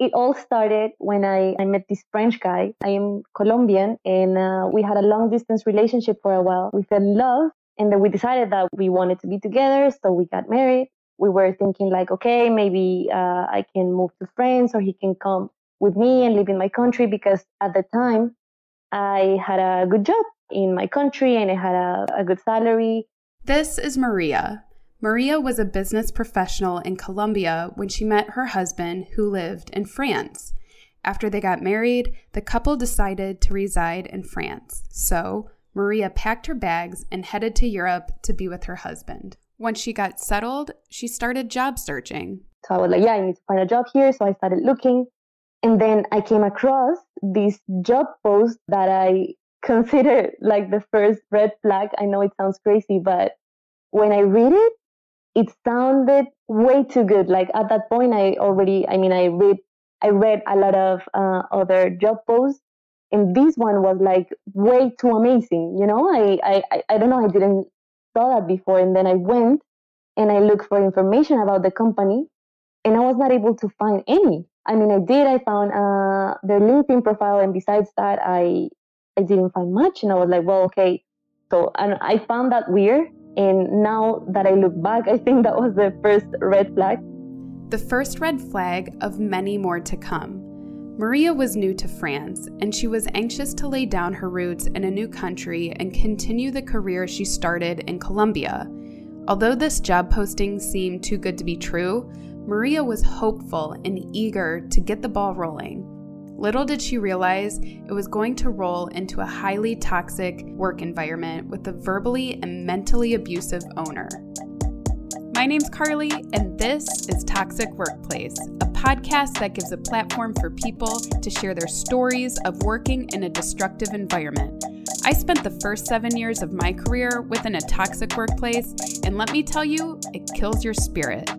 it all started when I, I met this French guy. I am Colombian and uh, we had a long distance relationship for a while. We fell in love and then we decided that we wanted to be together. So we got married. We were thinking like, okay, maybe uh, I can move to France or he can come with me and live in my country because at the time I had a good job in my country and I had a, a good salary. This is Maria. Maria was a business professional in Colombia when she met her husband, who lived in France. After they got married, the couple decided to reside in France. So, Maria packed her bags and headed to Europe to be with her husband. Once she got settled, she started job searching. So I was like, yeah, I need to find a job here. So I started looking. And then I came across this job post that I consider like the first red flag. I know it sounds crazy, but when I read it, it sounded way too good. Like at that point, I already, I mean, I read, I read a lot of uh, other job posts, and this one was like way too amazing. You know, I, I, I don't know, I didn't saw that before, and then I went and I looked for information about the company, and I was not able to find any. I mean, I did. I found uh, their LinkedIn profile, and besides that, I, I didn't find much, and I was like, well, okay. So, and I found that weird and now that I look back, I think that was the first red flag. The first red flag of many more to come. Maria was new to France, and she was anxious to lay down her roots in a new country and continue the career she started in Colombia. Although this job posting seemed too good to be true, Maria was hopeful and eager to get the ball rolling. Little did she realize it was going to roll into a highly toxic work environment with a verbally and mentally abusive owner. My name's Carly, and this is Toxic Workplace, a podcast that gives a platform for people to share their stories of working in a destructive environment. I spent the first seven years of my career within a toxic workplace, and let me tell you, it kills your spirit.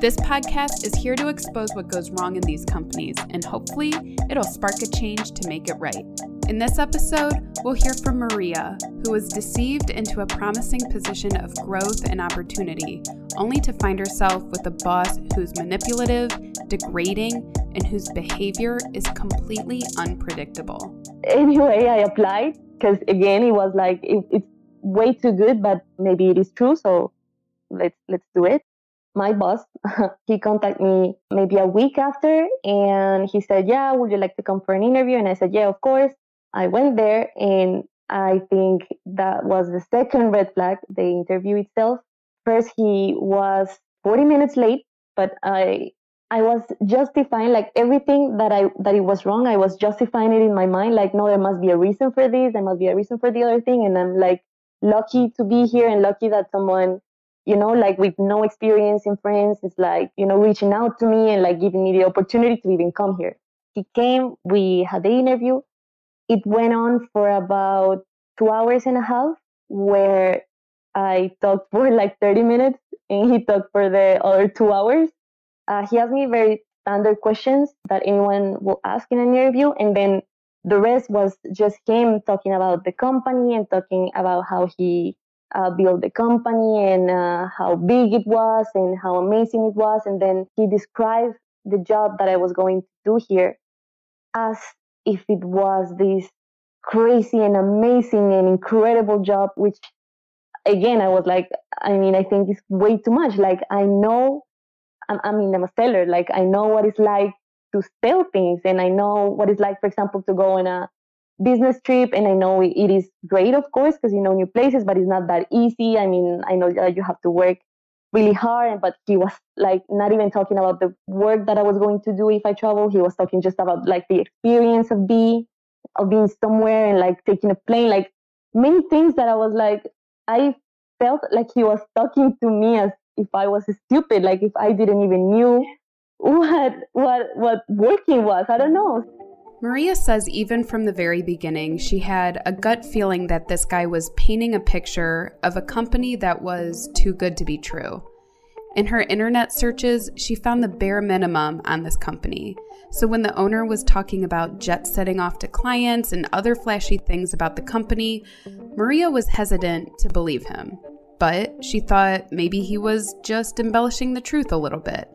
This podcast is here to expose what goes wrong in these companies, and hopefully, it'll spark a change to make it right. In this episode, we'll hear from Maria, who was deceived into a promising position of growth and opportunity, only to find herself with a boss who's manipulative, degrading, and whose behavior is completely unpredictable. Anyway, I applied because, again, it was like, it, it's way too good, but maybe it is true, so let's let's do it my boss, he contacted me maybe a week after and he said, Yeah, would you like to come for an interview? And I said, Yeah, of course. I went there and I think that was the second red flag, the interview itself. First, he was 40 minutes late, but I I was justifying like everything that I that it was wrong. I was justifying it in my mind, like no, there must be a reason for this. There must be a reason for the other thing, and I'm like lucky to be here and lucky that someone you know, like with no experience in France, it's like, you know, reaching out to me and like giving me the opportunity to even come here. He came, we had the interview. It went on for about two hours and a half, where I talked for like 30 minutes and he talked for the other two hours. Uh, he asked me very standard questions that anyone will ask in an interview. And then the rest was just him talking about the company and talking about how he uh, build the company and uh, how big it was and how amazing it was. And then he described the job that I was going to do here as if it was this crazy and amazing and incredible job, which again, I was like, I mean, I think it's way too much. Like, I know, I mean, I'm a seller. Like, I know what it's like to sell things and I know what it's like, for example, to go on a business trip and i know it is great of course because you know new places but it's not that easy. I mean i know that you have to work really hard but he was like not even talking about the work that i was going to do if i travel. He was talking just about like the experience of being of being somewhere and like taking a plane like many things that i was like i felt like he was talking to me as if i was stupid like if i didn't even knew what what what working was. I don't know Maria says even from the very beginning, she had a gut feeling that this guy was painting a picture of a company that was too good to be true. In her internet searches, she found the bare minimum on this company. So when the owner was talking about jet setting off to clients and other flashy things about the company, Maria was hesitant to believe him. But she thought maybe he was just embellishing the truth a little bit.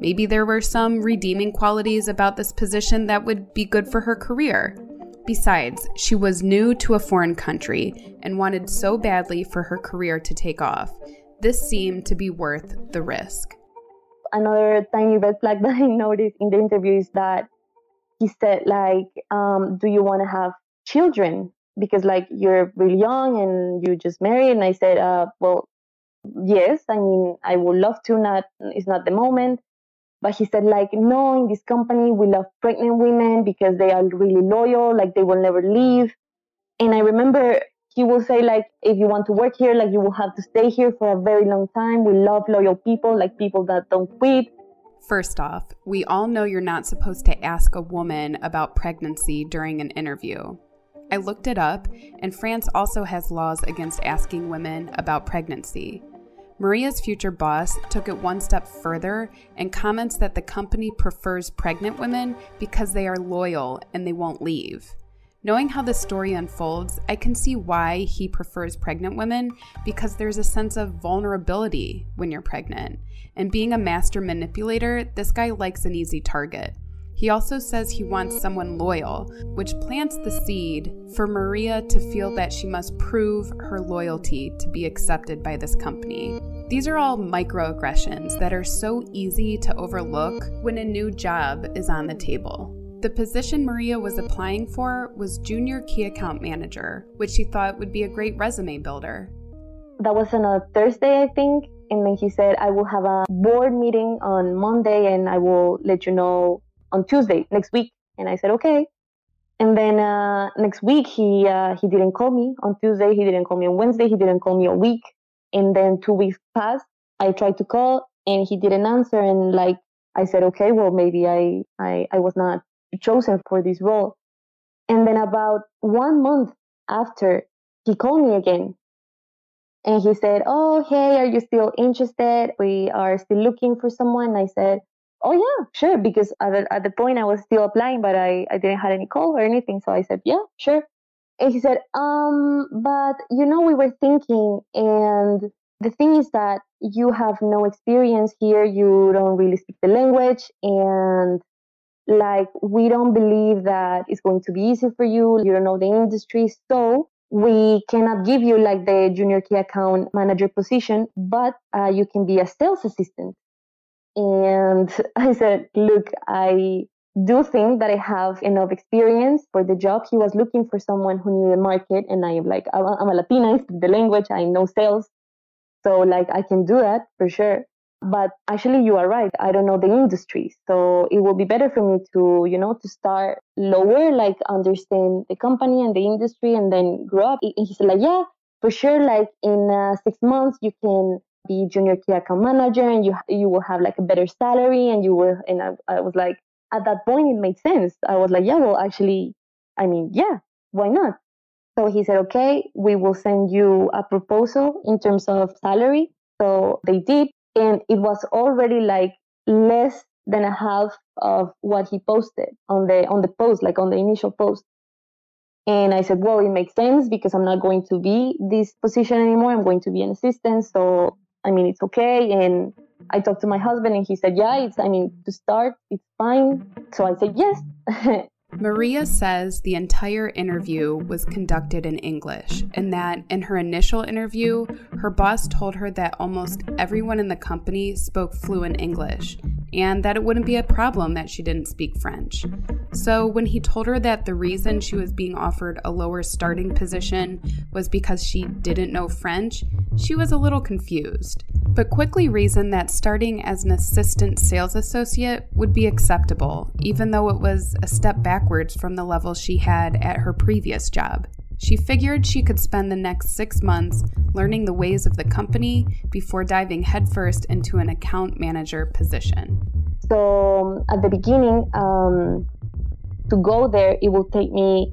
Maybe there were some redeeming qualities about this position that would be good for her career. Besides, she was new to a foreign country and wanted so badly for her career to take off. This seemed to be worth the risk. Another tiny red flag that I noticed in the interview is that he said, like, um, do you want to have children? Because like you're really young and you just married. And I said, uh, well, yes. I mean, I would love to. Not, it's not the moment. But he said, like, no, in this company, we love pregnant women because they are really loyal, like, they will never leave. And I remember he will say, like, if you want to work here, like, you will have to stay here for a very long time. We love loyal people, like people that don't quit. First off, we all know you're not supposed to ask a woman about pregnancy during an interview. I looked it up, and France also has laws against asking women about pregnancy. Maria's future boss took it one step further and comments that the company prefers pregnant women because they are loyal and they won't leave. Knowing how the story unfolds, I can see why he prefers pregnant women because there's a sense of vulnerability when you're pregnant. And being a master manipulator, this guy likes an easy target. He also says he wants someone loyal, which plants the seed for Maria to feel that she must prove her loyalty to be accepted by this company. These are all microaggressions that are so easy to overlook when a new job is on the table. The position Maria was applying for was junior key account manager, which she thought would be a great resume builder. That was on a Thursday, I think. And then he said, I will have a board meeting on Monday and I will let you know on Tuesday next week. And I said, okay. And then uh, next week he uh, he didn't call me on Tuesday. He didn't call me on Wednesday. He didn't call me a week. And then two weeks passed. I tried to call and he didn't answer. And like I said, okay, well maybe I I, I was not chosen for this role. And then about one month after, he called me again. And he said, Oh, hey, are you still interested? We are still looking for someone. I said, oh yeah sure because at the, at the point i was still applying but i i didn't have any call or anything so i said yeah sure. And he said um but you know we were thinking and the thing is that you have no experience here you don't really speak the language and like we don't believe that it's going to be easy for you you don't know the industry so we cannot give you like the junior key account manager position but uh, you can be a sales assistant and I said, look, I do think that I have enough experience for the job. He was looking for someone who knew the market, and I am like, I'm a Latina, I speak the language, I know sales. So, like, I can do that for sure. But actually, you are right. I don't know the industry. So, it will be better for me to, you know, to start lower, like, understand the company and the industry, and then grow up. And he said, like, yeah, for sure. Like, in uh, six months, you can be junior key account manager and you you will have like a better salary and you were and I, I was like at that point it made sense i was like yeah well actually i mean yeah why not so he said okay we will send you a proposal in terms of salary so they did and it was already like less than a half of what he posted on the on the post like on the initial post and I said, well, it makes sense because I'm not going to be this position anymore. I'm going to be an assistant. So I mean, it's okay. And I talked to my husband and he said, yeah, it's, I mean, to start, it's fine. So I said, yes. Maria says the entire interview was conducted in English, and that in her initial interview, her boss told her that almost everyone in the company spoke fluent English, and that it wouldn't be a problem that she didn't speak French. So, when he told her that the reason she was being offered a lower starting position was because she didn't know French, she was a little confused, but quickly reasoned that starting as an assistant sales associate would be acceptable, even though it was a step backwards from the level she had at her previous job. She figured she could spend the next six months learning the ways of the company before diving headfirst into an account manager position. So, at the beginning, um, to go there, it will take me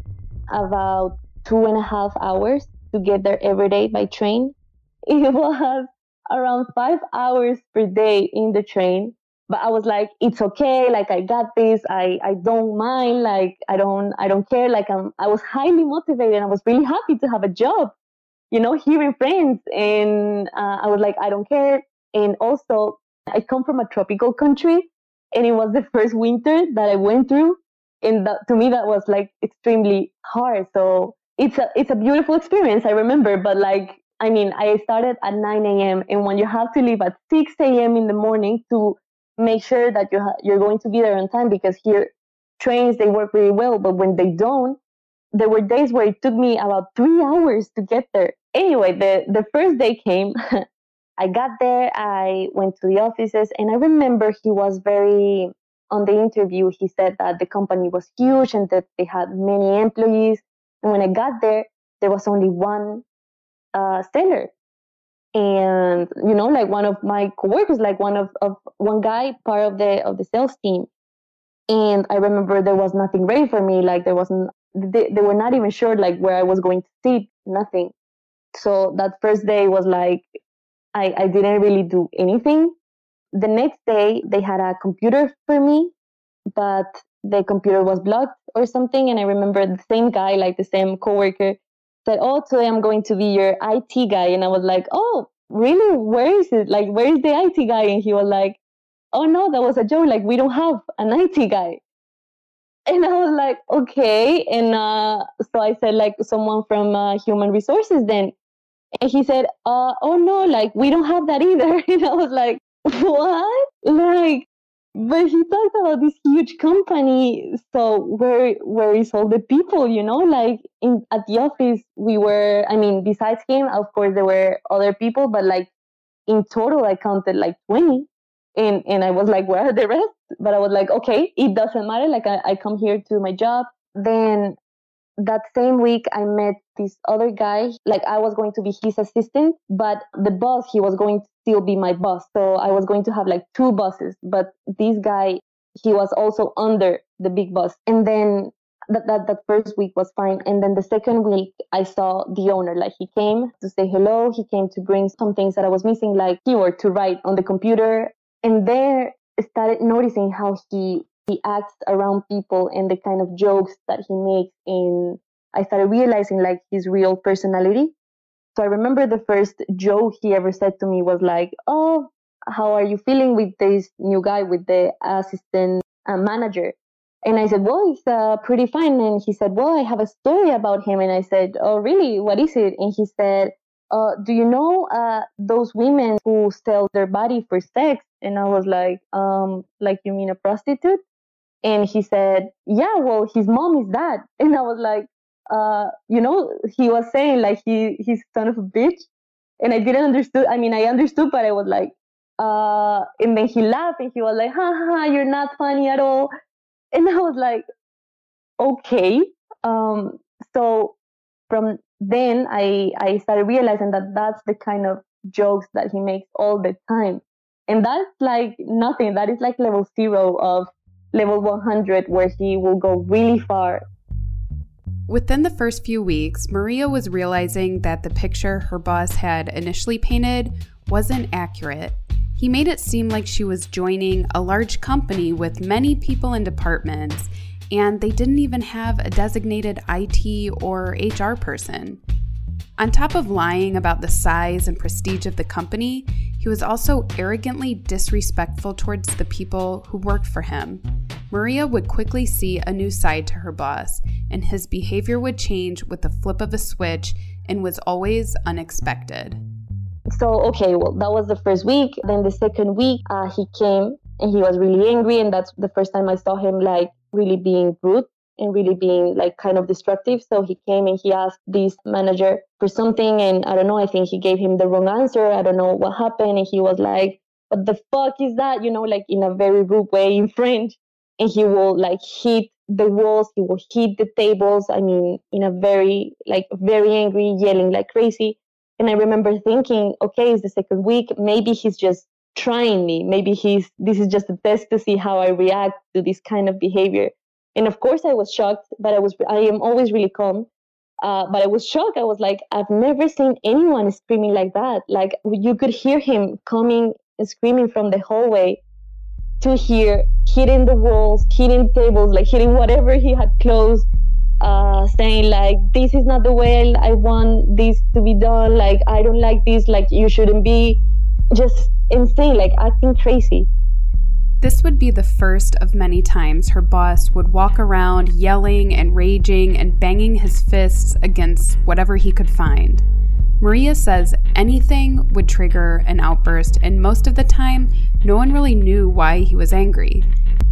about two and a half hours to get there every day by train. It was around five hours per day in the train but I was like, it's okay. Like I got this. I, I don't mind. Like I don't, I don't care. Like I'm, I was highly motivated. I was really happy to have a job, you know, here in France. And uh, I was like, I don't care. And also I come from a tropical country. And it was the first winter that I went through. And that, to me, that was like extremely hard. So it's a, it's a beautiful experience. I remember, but like, I mean, I started at 9 a.m. And when you have to leave at 6 a.m. in the morning to make sure that you ha- you're going to be there on time because here trains, they work really well. But when they don't, there were days where it took me about three hours to get there. Anyway, the, the first day came. I got there, I went to the offices, and I remember he was very, on the interview, he said that the company was huge and that they had many employees. And when I got there, there was only one uh, seller. And, you know, like one of my coworkers, like one of, of one guy, part of the, of the sales team. And I remember there was nothing ready for me. Like there wasn't, they, they were not even sure like where I was going to sit, nothing. So that first day was like, I, I didn't really do anything. The next day, they had a computer for me, but the computer was blocked or something. And I remember the same guy, like the same coworker, said, "Oh, today I'm going to be your IT guy," and I was like, "Oh, really? Where is it? Like, where is the IT guy?" And he was like, "Oh no, that was a joke. Like, we don't have an IT guy." And I was like, "Okay." And uh, so I said, like, someone from uh, human resources then. And he said, uh, oh no, like we don't have that either. And I was like, what? Like, but he talked about this huge company. So where where is all the people? You know, like in at the office, we were. I mean, besides him, of course, there were other people, but like in total, I counted like twenty. And and I was like, where are the rest? But I was like, okay, it doesn't matter. Like I, I come here to my job. Then that same week I met this other guy. Like I was going to be his assistant, but the boss, he was going to still be my boss. So I was going to have like two bosses, but this guy, he was also under the big boss. And then that, that, that first week was fine. And then the second week, I saw the owner. Like he came to say hello. He came to bring some things that I was missing, like keyboard to write on the computer. And there started noticing how he he acts around people and the kind of jokes that he makes and i started realizing like his real personality so i remember the first joke he ever said to me was like oh how are you feeling with this new guy with the assistant uh, manager and i said well it's uh, pretty fine and he said well i have a story about him and i said oh really what is it and he said uh, do you know uh, those women who sell their body for sex? And I was like, um, like you mean a prostitute? And he said, Yeah, well, his mom is that. And I was like, uh, you know, he was saying like he he's son of a bitch. And I didn't understood. I mean, I understood, but I was like, uh, and then he laughed and he was like, ha ha, you're not funny at all. And I was like, okay. Um, so from then I, I started realizing that that's the kind of jokes that he makes all the time. And that's like nothing. That is like level zero of level 100 where he will go really far. Within the first few weeks, Maria was realizing that the picture her boss had initially painted wasn't accurate. He made it seem like she was joining a large company with many people and departments, and they didn't even have a designated IT or HR person. On top of lying about the size and prestige of the company, he was also arrogantly disrespectful towards the people who worked for him. Maria would quickly see a new side to her boss, and his behavior would change with the flip of a switch and was always unexpected. So, okay, well, that was the first week. Then the second week, uh, he came and he was really angry, and that's the first time I saw him like really being rude and really being like kind of destructive. So he came and he asked this manager for something, and I don't know, I think he gave him the wrong answer. I don't know what happened. And he was like, What the fuck is that? You know, like in a very rude way in French. And he will like hit the walls, he will hit the tables. I mean, in a very, like, very angry, yelling like crazy. And I remember thinking, okay, it's the second week. Maybe he's just trying me. Maybe he's, this is just a test to see how I react to this kind of behavior. And of course, I was shocked, but I was I am always really calm. Uh, but I was shocked. I was like, I've never seen anyone screaming like that. Like you could hear him coming and screaming from the hallway to here, hitting the walls, hitting tables, like hitting whatever he had closed, uh, saying like, "This is not the way I want this to be done. Like I don't like this. Like you shouldn't be." Just insane, like acting crazy. This would be the first of many times her boss would walk around yelling and raging and banging his fists against whatever he could find. Maria says anything would trigger an outburst, and most of the time, no one really knew why he was angry.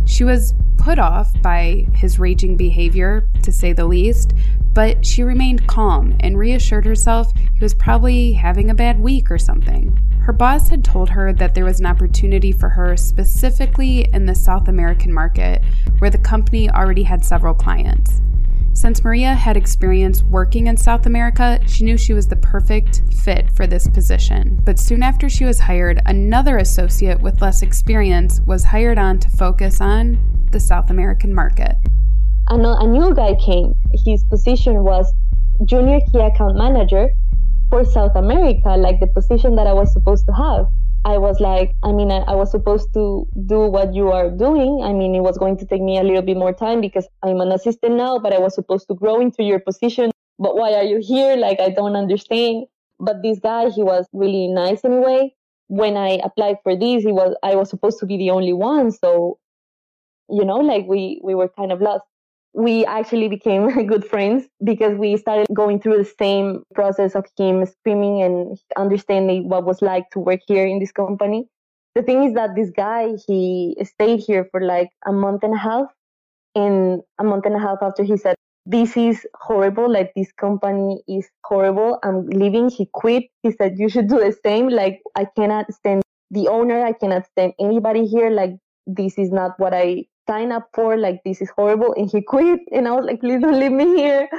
She was put off by his raging behavior, to say the least, but she remained calm and reassured herself he was probably having a bad week or something. Her boss had told her that there was an opportunity for her specifically in the South American market, where the company already had several clients. Since Maria had experience working in South America, she knew she was the perfect fit for this position. But soon after she was hired, another associate with less experience was hired on to focus on the South American market. A new guy came. His position was junior key account manager for South America, like the position that I was supposed to have. I was like, I mean, I, I, was supposed to do what you are doing. I mean, it was going to take me a little bit more time because I'm an assistant now, but I was supposed to grow into your position. But why are you here? Like, I don't understand. But this guy, he was really nice anyway. When I applied for this, he was I was supposed to be the only one. So, you know, like we we were kind of lost we actually became good friends because we started going through the same process of him screaming and understanding what was like to work here in this company. The thing is that this guy, he stayed here for like a month and a half. And a month and a half after he said, this is horrible. Like this company is horrible. I'm leaving. He quit. He said, you should do the same. Like I cannot stand the owner. I cannot stand anybody here. Like this is not what I sign up for like this is horrible and he quit. And i was like please don't leave me here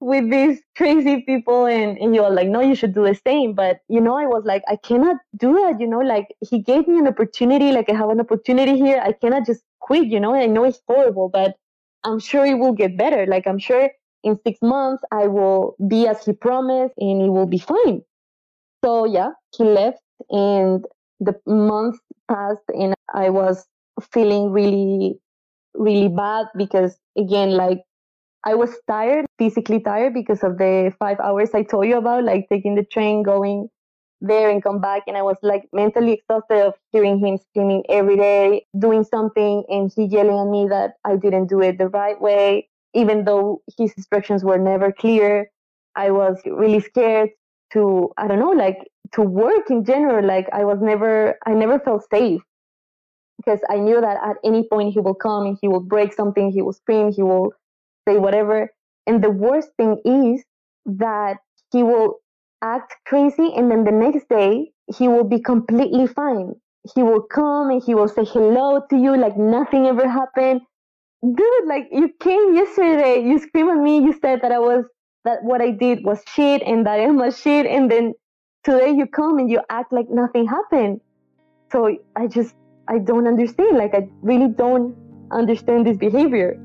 with these crazy people. And, and was like no you should do the same. But you know i was like i cannot do that you know like he gave me an opportunity like i have an opportunity here. I cannot just quit you know i know it's horrible but i'm sure it will get better. Like i'm sure in six months i will be as he promised and it will be fine. So yeah he left and the months passed and i was feeling really really bad because again like I was tired, physically tired because of the five hours I told you about, like taking the train, going there and come back. And I was like mentally exhausted of hearing him screaming every day, doing something, and he yelling at me that I didn't do it the right way, even though his instructions were never clear. I was really scared to, I don't know, like to work in general. Like I was never, I never felt safe because I knew that at any point he will come and he will break something, he will scream, he will say whatever. And the worst thing is that he will act crazy and then the next day he will be completely fine. He will come and he will say hello to you like nothing ever happened. Dude, like you came yesterday, you screamed at me, you said that I was that what I did was shit and that I am a shit and then today you come and you act like nothing happened. So I just I don't understand. Like, I really don't understand this behavior.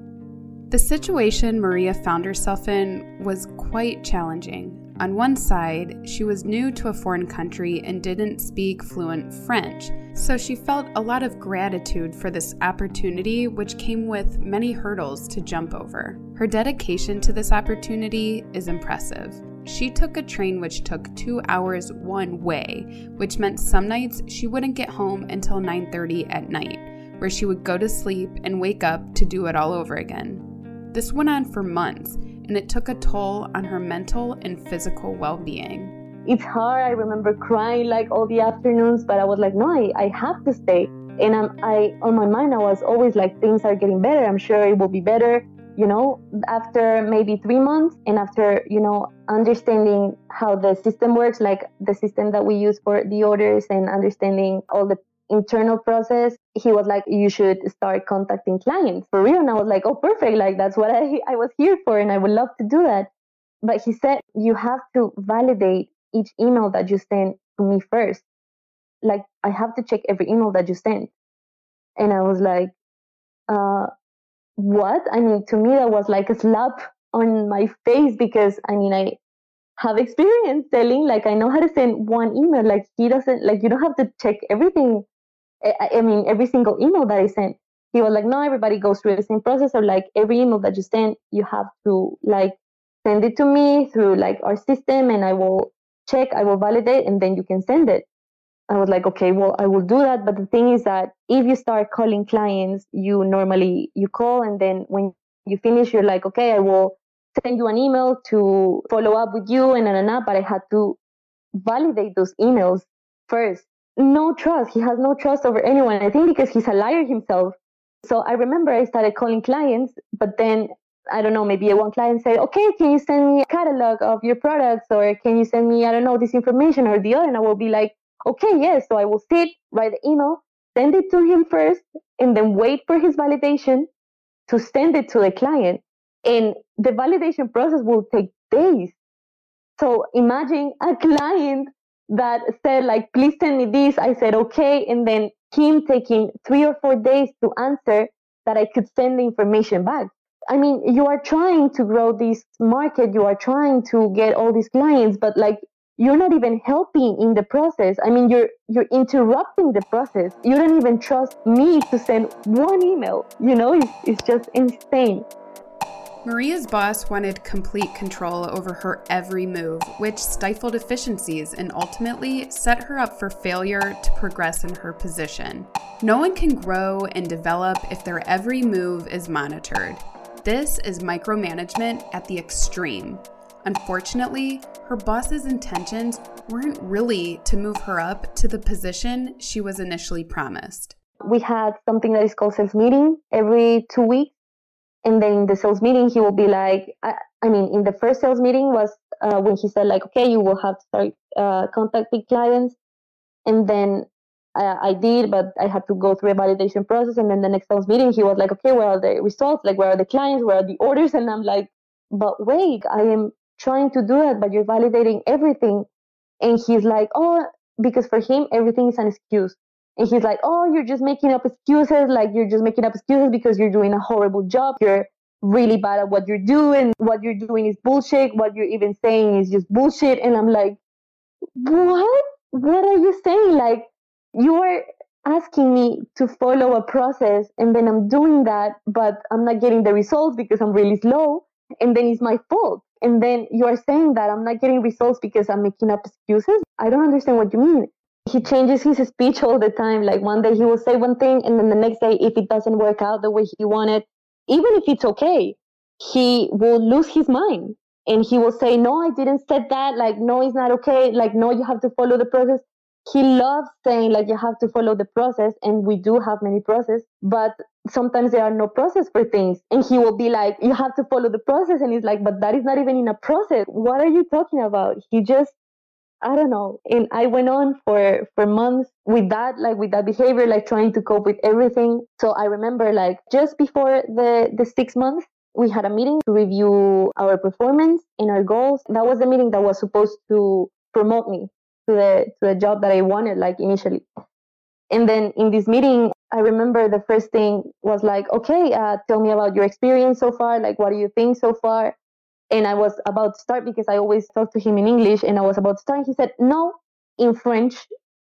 The situation Maria found herself in was quite challenging. On one side, she was new to a foreign country and didn't speak fluent French, so she felt a lot of gratitude for this opportunity, which came with many hurdles to jump over. Her dedication to this opportunity is impressive. She took a train which took 2 hours one way, which meant some nights she wouldn't get home until 9:30 at night, where she would go to sleep and wake up to do it all over again. This went on for months, and it took a toll on her mental and physical well-being. It's hard. I remember crying like all the afternoons, but I was like, no, I, I have to stay. And I'm, I, on my mind, I was always like, things are getting better. I'm sure it will be better you know, after maybe three months and after, you know, understanding how the system works, like the system that we use for the orders and understanding all the internal process, he was like, you should start contacting clients for real. And I was like, oh, perfect. Like, that's what I, I was here for. And I would love to do that. But he said, you have to validate each email that you send to me first. Like, I have to check every email that you send. And I was like, uh, what? I mean, to me, that was like a slap on my face because I mean, I have experience telling, like, I know how to send one email. Like, he doesn't, like, you don't have to check everything. I, I mean, every single email that I sent. He was like, no, everybody goes through the same process. Or, like, every email that you send, you have to, like, send it to me through, like, our system and I will check, I will validate, and then you can send it. I was like, okay, well, I will do that. But the thing is that if you start calling clients, you normally you call and then when you finish, you're like, okay, I will send you an email to follow up with you and and. But I had to validate those emails first. No trust. He has no trust over anyone. I think because he's a liar himself. So I remember I started calling clients, but then I don't know, maybe one client said, okay, can you send me a catalog of your products or can you send me, I don't know, this information or the other? And I will be like, okay, yes. So I will sit, write the email, send it to him first, and then wait for his validation to send it to the client. And the validation process will take days. So imagine a client that said, like, please send me this. I said, okay. And then him taking three or four days to answer that I could send the information back. I mean, you are trying to grow this market, you are trying to get all these clients, but like you're not even helping in the process. I mean, you're you're interrupting the process. You don't even trust me to send one email. You know, it's, it's just insane. Maria's boss wanted complete control over her every move, which stifled efficiencies and ultimately set her up for failure to progress in her position. No one can grow and develop if their every move is monitored. This is micromanagement at the extreme. Unfortunately, her boss's intentions weren't really to move her up to the position she was initially promised. We had something that is called sales meeting every two weeks. And then in the sales meeting he will be like i, I mean in the first sales meeting was uh, when he said like okay you will have to start uh, contacting clients. And then uh, I did but i had to go through a validation process. And then the next sales meeting he was like okay where are the results? Like where are the clients? Where are the orders? And i'm like but wait i am trying to do it but you're validating everything and he's like oh because for him everything is an excuse and he's like, oh, you're just making up excuses. Like you're just making up excuses because you're doing a horrible job. You're really bad at what you're doing. What you're doing is bullshit. What you're even saying is just bullshit. And I'm like, what? What are you saying? Like you are asking me to follow a process and then I'm doing that, but I'm not getting the results because I'm really slow. And then it's my fault. And then you are saying that I'm not getting results because I'm making up excuses. I don't understand what you mean he changes his speech all the time. Like one day he will say one thing, and then the next day, if it doesn't work out the way he wanted, even if it's okay, he will lose his mind and he will say, "No, I didn't say that. Like, no, it's not okay. Like, no, you have to follow the process." He loves saying like you have to follow the process, and we do have many process, but sometimes there are no process for things. And he will be like, "You have to follow the process," and he's like, "But that is not even in a process. What are you talking about?" He just I don't know. And I went on for for months with that, like with that behavior, like trying to cope with everything. So I remember like just before the the six months, we had a meeting to review our performance and our goals. That was the meeting that was supposed to promote me to the to the job that I wanted, like initially. And then in this meeting, I remember the first thing was like, okay, uh, tell me about your experience so far. Like, what do you think so far? and I was about to start because I always talk to him in English, and I was about to start. He said no in French,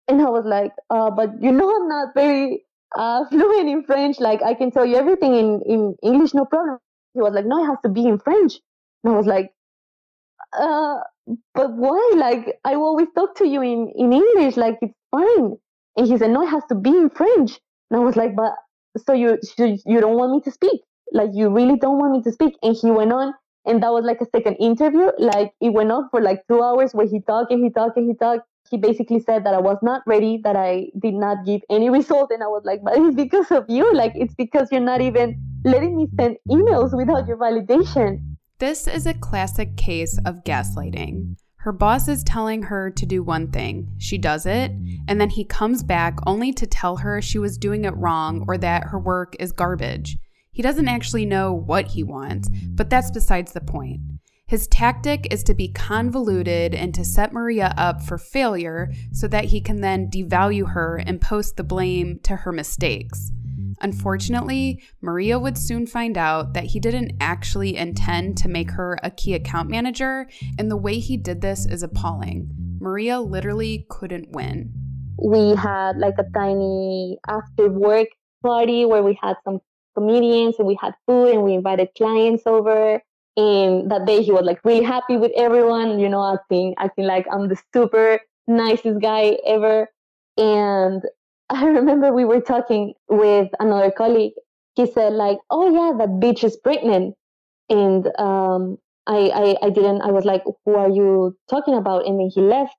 and I was like, uh, but you know I'm not very uh, fluent in French. Like I can tell you everything in in English, no problem. He was like, no, it has to be in French, and I was like, uh, but why? Like I always talk to you in in English, like it's fine. And he said, no, it has to be in French, and I was like, but so you you don't want me to speak? Like you really don't want me to speak? And he went on and that was like a second interview. Like it went on for like two hours where he talked and he talked and he talked. He basically said that I was not ready, that I did not give any result. And I was like, but it's because of you. Like it's because you're not even letting me send emails without your validation. This is a classic case of gaslighting. Her boss is telling her to do one thing, she does it, and then he comes back only to tell her she was doing it wrong or that her work is garbage. He doesn't actually know what he wants, but that's besides the point. His tactic is to be convoluted and to set Maria up for failure so that he can then devalue her and post the blame to her mistakes. Unfortunately, Maria would soon find out that he didn't actually intend to make her a key account manager, and the way he did this is appalling. Maria literally couldn't win. We had like a tiny after work party where we had some comedians and we had food and we invited clients over. And that day he was like really happy with everyone, you know, acting acting like I'm the super nicest guy ever. And I remember we were talking with another colleague. He said, like, oh yeah, that bitch is pregnant. And um, I, I, I didn't, I was like, who are you talking about? And then he left.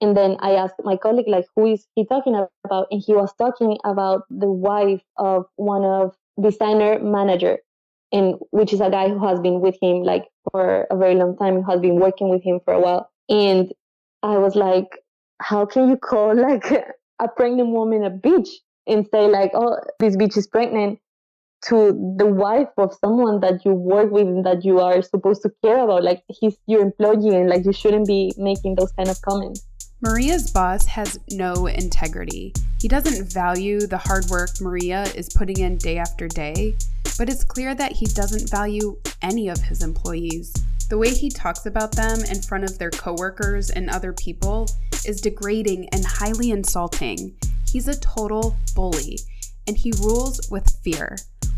And then I asked my colleague, like, who is he talking about? And he was talking about the wife of one of designer manager, and which is a guy who has been with him like for a very long time, who has been working with him for a while. And I was like, how can you call like a pregnant woman a bitch and say like, oh, this bitch is pregnant? to the wife of someone that you work with and that you are supposed to care about. Like he's your employee and like you shouldn't be making those kind of comments. Maria's boss has no integrity. He doesn't value the hard work Maria is putting in day after day, but it's clear that he doesn't value any of his employees. The way he talks about them in front of their coworkers and other people is degrading and highly insulting. He's a total bully, and he rules with fear.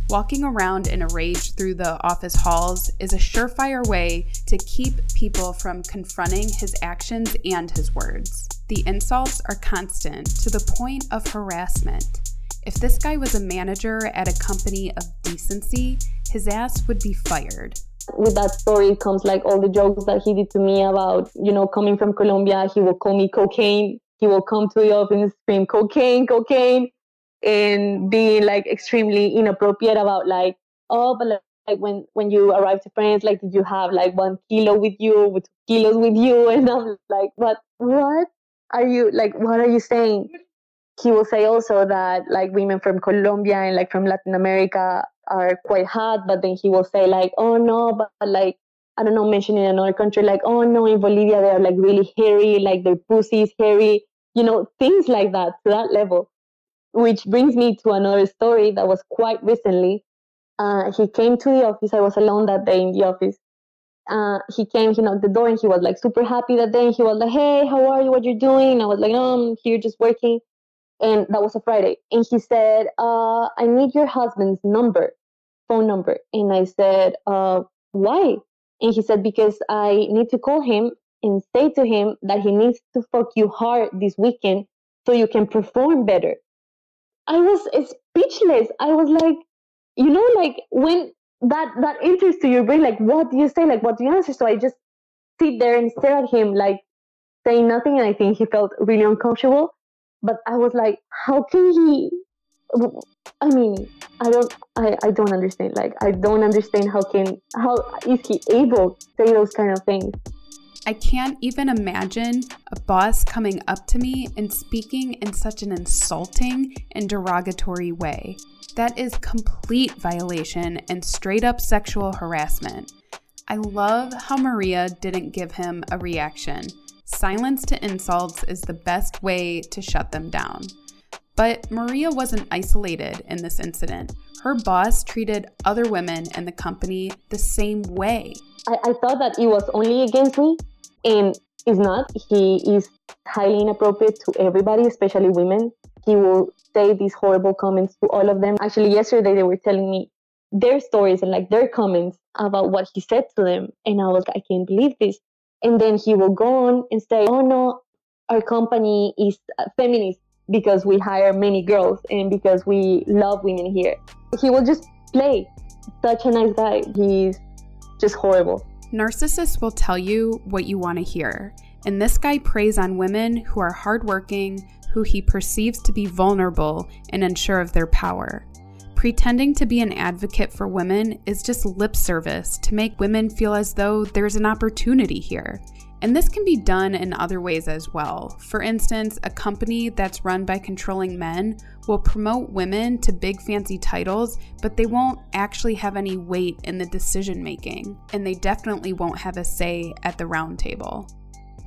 Walking around in a rage through the office halls is a surefire way to keep people from confronting his actions and his words. The insults are constant to the point of harassment. If this guy was a manager at a company of decency, his ass would be fired. With that story comes like all the jokes that he did to me about, you know, coming from Colombia, he will call me cocaine. He will come to the office and scream cocaine, cocaine and being like extremely inappropriate about like oh but like, like when when you arrive to France like did you have like one kilo with you with kilos with you and I'm like what what are you like what are you saying he will say also that like women from Colombia and like from Latin America are quite hot but then he will say like oh no but like I don't know mentioning another country like oh no in Bolivia they are like really hairy like their pussy is hairy you know things like that to that level which brings me to another story that was quite recently. Uh, he came to the office. I was alone that day in the office. Uh, he came, he knocked the door, and he was like super happy that day. He was like, "Hey, how are you? What you're doing?" I was like, "No, I'm here just working." And that was a Friday. And he said, uh, "I need your husband's number, phone number." And I said, uh, "Why?" And he said, "Because I need to call him and say to him that he needs to fuck you hard this weekend so you can perform better." I was speechless. I was like, you know, like when that that enters to your brain, like what do you say? Like what do you answer? So I just sit there and stare at him, like saying nothing, and I think he felt really uncomfortable. But I was like, how can he? I mean, I don't, I, I don't understand. Like, I don't understand how can, how is he able to say those kind of things? I can't even imagine a boss coming up to me and speaking in such an insulting and derogatory way. That is complete violation and straight up sexual harassment. I love how Maria didn't give him a reaction. Silence to insults is the best way to shut them down. But Maria wasn't isolated in this incident. Her boss treated other women in the company the same way. I, I thought that it was only against me, and is not. He is highly inappropriate to everybody, especially women. He will say these horrible comments to all of them. Actually, yesterday they were telling me their stories and like their comments about what he said to them. And I was like, I can't believe this. And then he will go on and say, Oh no, our company is feminist because we hire many girls and because we love women here. He will just play. Such a nice guy. He's just horrible. Narcissists will tell you what you want to hear, and this guy preys on women who are hardworking, who he perceives to be vulnerable and unsure of their power. Pretending to be an advocate for women is just lip service to make women feel as though there's an opportunity here. And this can be done in other ways as well. For instance, a company that's run by controlling men will promote women to big fancy titles, but they won't actually have any weight in the decision making. And they definitely won't have a say at the round table.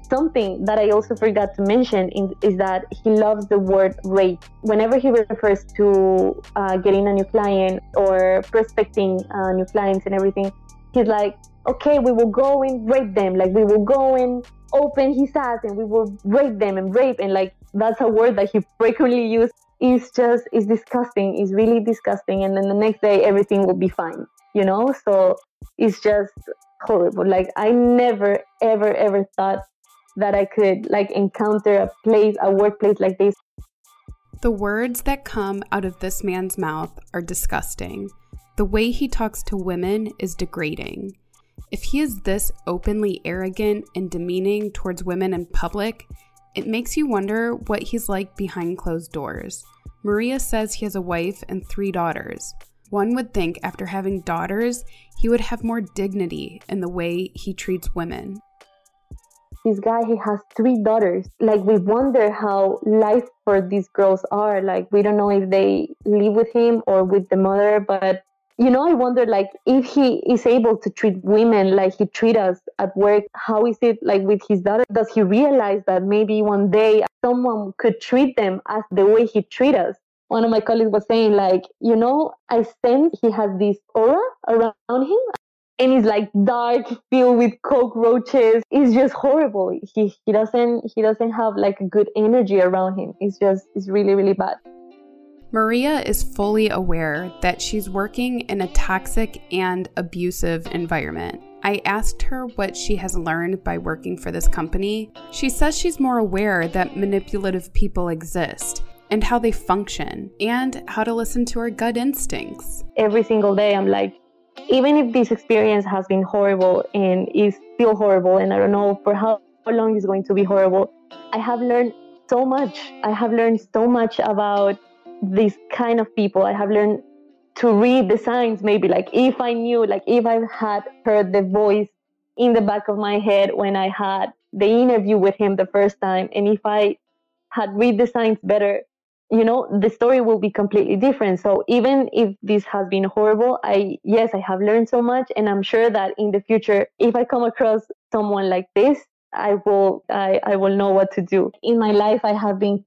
Something that I also forgot to mention is that he loves the word rate. Whenever he refers to uh, getting a new client or prospecting uh, new clients and everything, he's like, okay, we will go and rape them. Like we will go and open his ass and we will rape them and rape and like that's a word that he frequently uses. It's just it's disgusting. It's really disgusting. And then the next day everything will be fine. You know? So it's just horrible. Like I never, ever, ever thought that I could like encounter a place, a workplace like this. The words that come out of this man's mouth are disgusting. The way he talks to women is degrading. If he is this openly arrogant and demeaning towards women in public, it makes you wonder what he's like behind closed doors. Maria says he has a wife and three daughters. One would think after having daughters, he would have more dignity in the way he treats women. This guy, he has three daughters. Like, we wonder how life for these girls are. Like, we don't know if they live with him or with the mother, but you know, I wonder like if he is able to treat women like he treat us at work, how is it like with his daughter? Does he realize that maybe one day someone could treat them as the way he treat us? One of my colleagues was saying like, you know, I sense he has this aura around him and it's like dark filled with cockroaches it's just horrible he he doesn't he doesn't have like good energy around him it's just it's really really bad Maria is fully aware that she's working in a toxic and abusive environment. I asked her what she has learned by working for this company. She says she's more aware that manipulative people exist and how they function and how to listen to her gut instincts. Every single day, I'm like, even if this experience has been horrible and is still horrible, and I don't know for how long it's going to be horrible, I have learned so much. I have learned so much about these kind of people i have learned to read the signs maybe like if i knew like if i had heard the voice in the back of my head when i had the interview with him the first time and if i had read the signs better you know the story will be completely different. So even if this has been horrible i yes i have learned so much and i'm sure that in the future if i come across someone like this i will i, I will know what to do. In my life i have been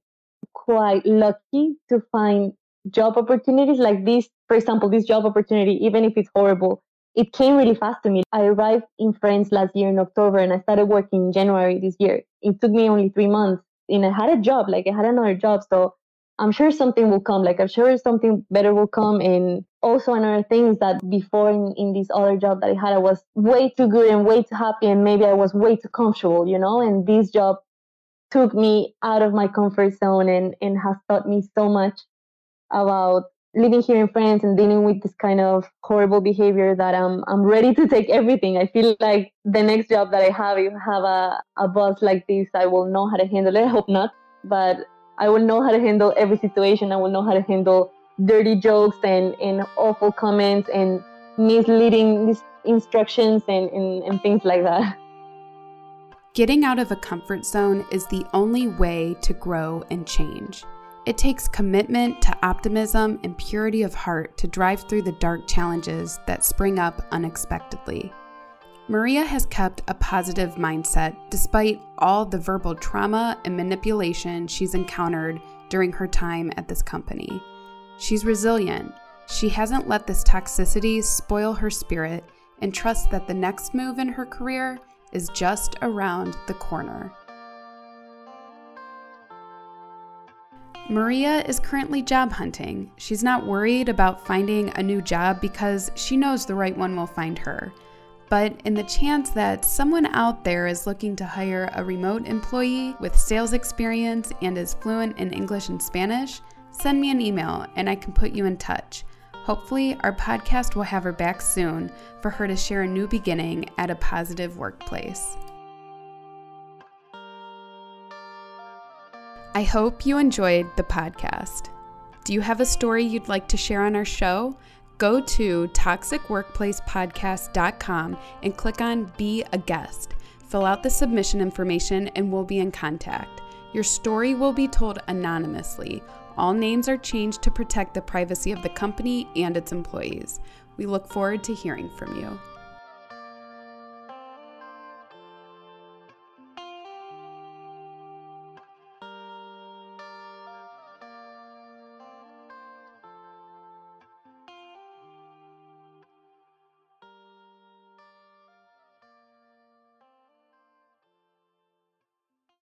quite lucky to find job opportunities like this. For example, this job opportunity, even if it's horrible, it came really fast to me. I arrived in France last year in October and I started working in January this year. It took me only three months and I had a job, like I had another job. So I'm sure something will come. Like I'm sure something better will come. And also another thing is that before in, in this other job that I had, I was way too good and way too happy and maybe I was way too comfortable, you know, and this job took me out of my comfort zone and, and has taught me so much about living here in France and dealing with this kind of horrible behavior that I'm I'm ready to take everything. I feel like the next job that I have, if I have a, a boss like this, I will know how to handle it. I hope not, but I will know how to handle every situation. I will know how to handle dirty jokes and, and awful comments and misleading instructions and, and, and things like that. Getting out of a comfort zone is the only way to grow and change. It takes commitment to optimism and purity of heart to drive through the dark challenges that spring up unexpectedly. Maria has kept a positive mindset despite all the verbal trauma and manipulation she's encountered during her time at this company. She's resilient. She hasn't let this toxicity spoil her spirit and trusts that the next move in her career is just around the corner. Maria is currently job hunting. She's not worried about finding a new job because she knows the right one will find her. But in the chance that someone out there is looking to hire a remote employee with sales experience and is fluent in English and Spanish, send me an email and I can put you in touch. Hopefully, our podcast will have her back soon for her to share a new beginning at a positive workplace. I hope you enjoyed the podcast. Do you have a story you'd like to share on our show? Go to toxicworkplacepodcast.com and click on Be a Guest. Fill out the submission information and we'll be in contact. Your story will be told anonymously all names are changed to protect the privacy of the company and its employees. We look forward to hearing from you.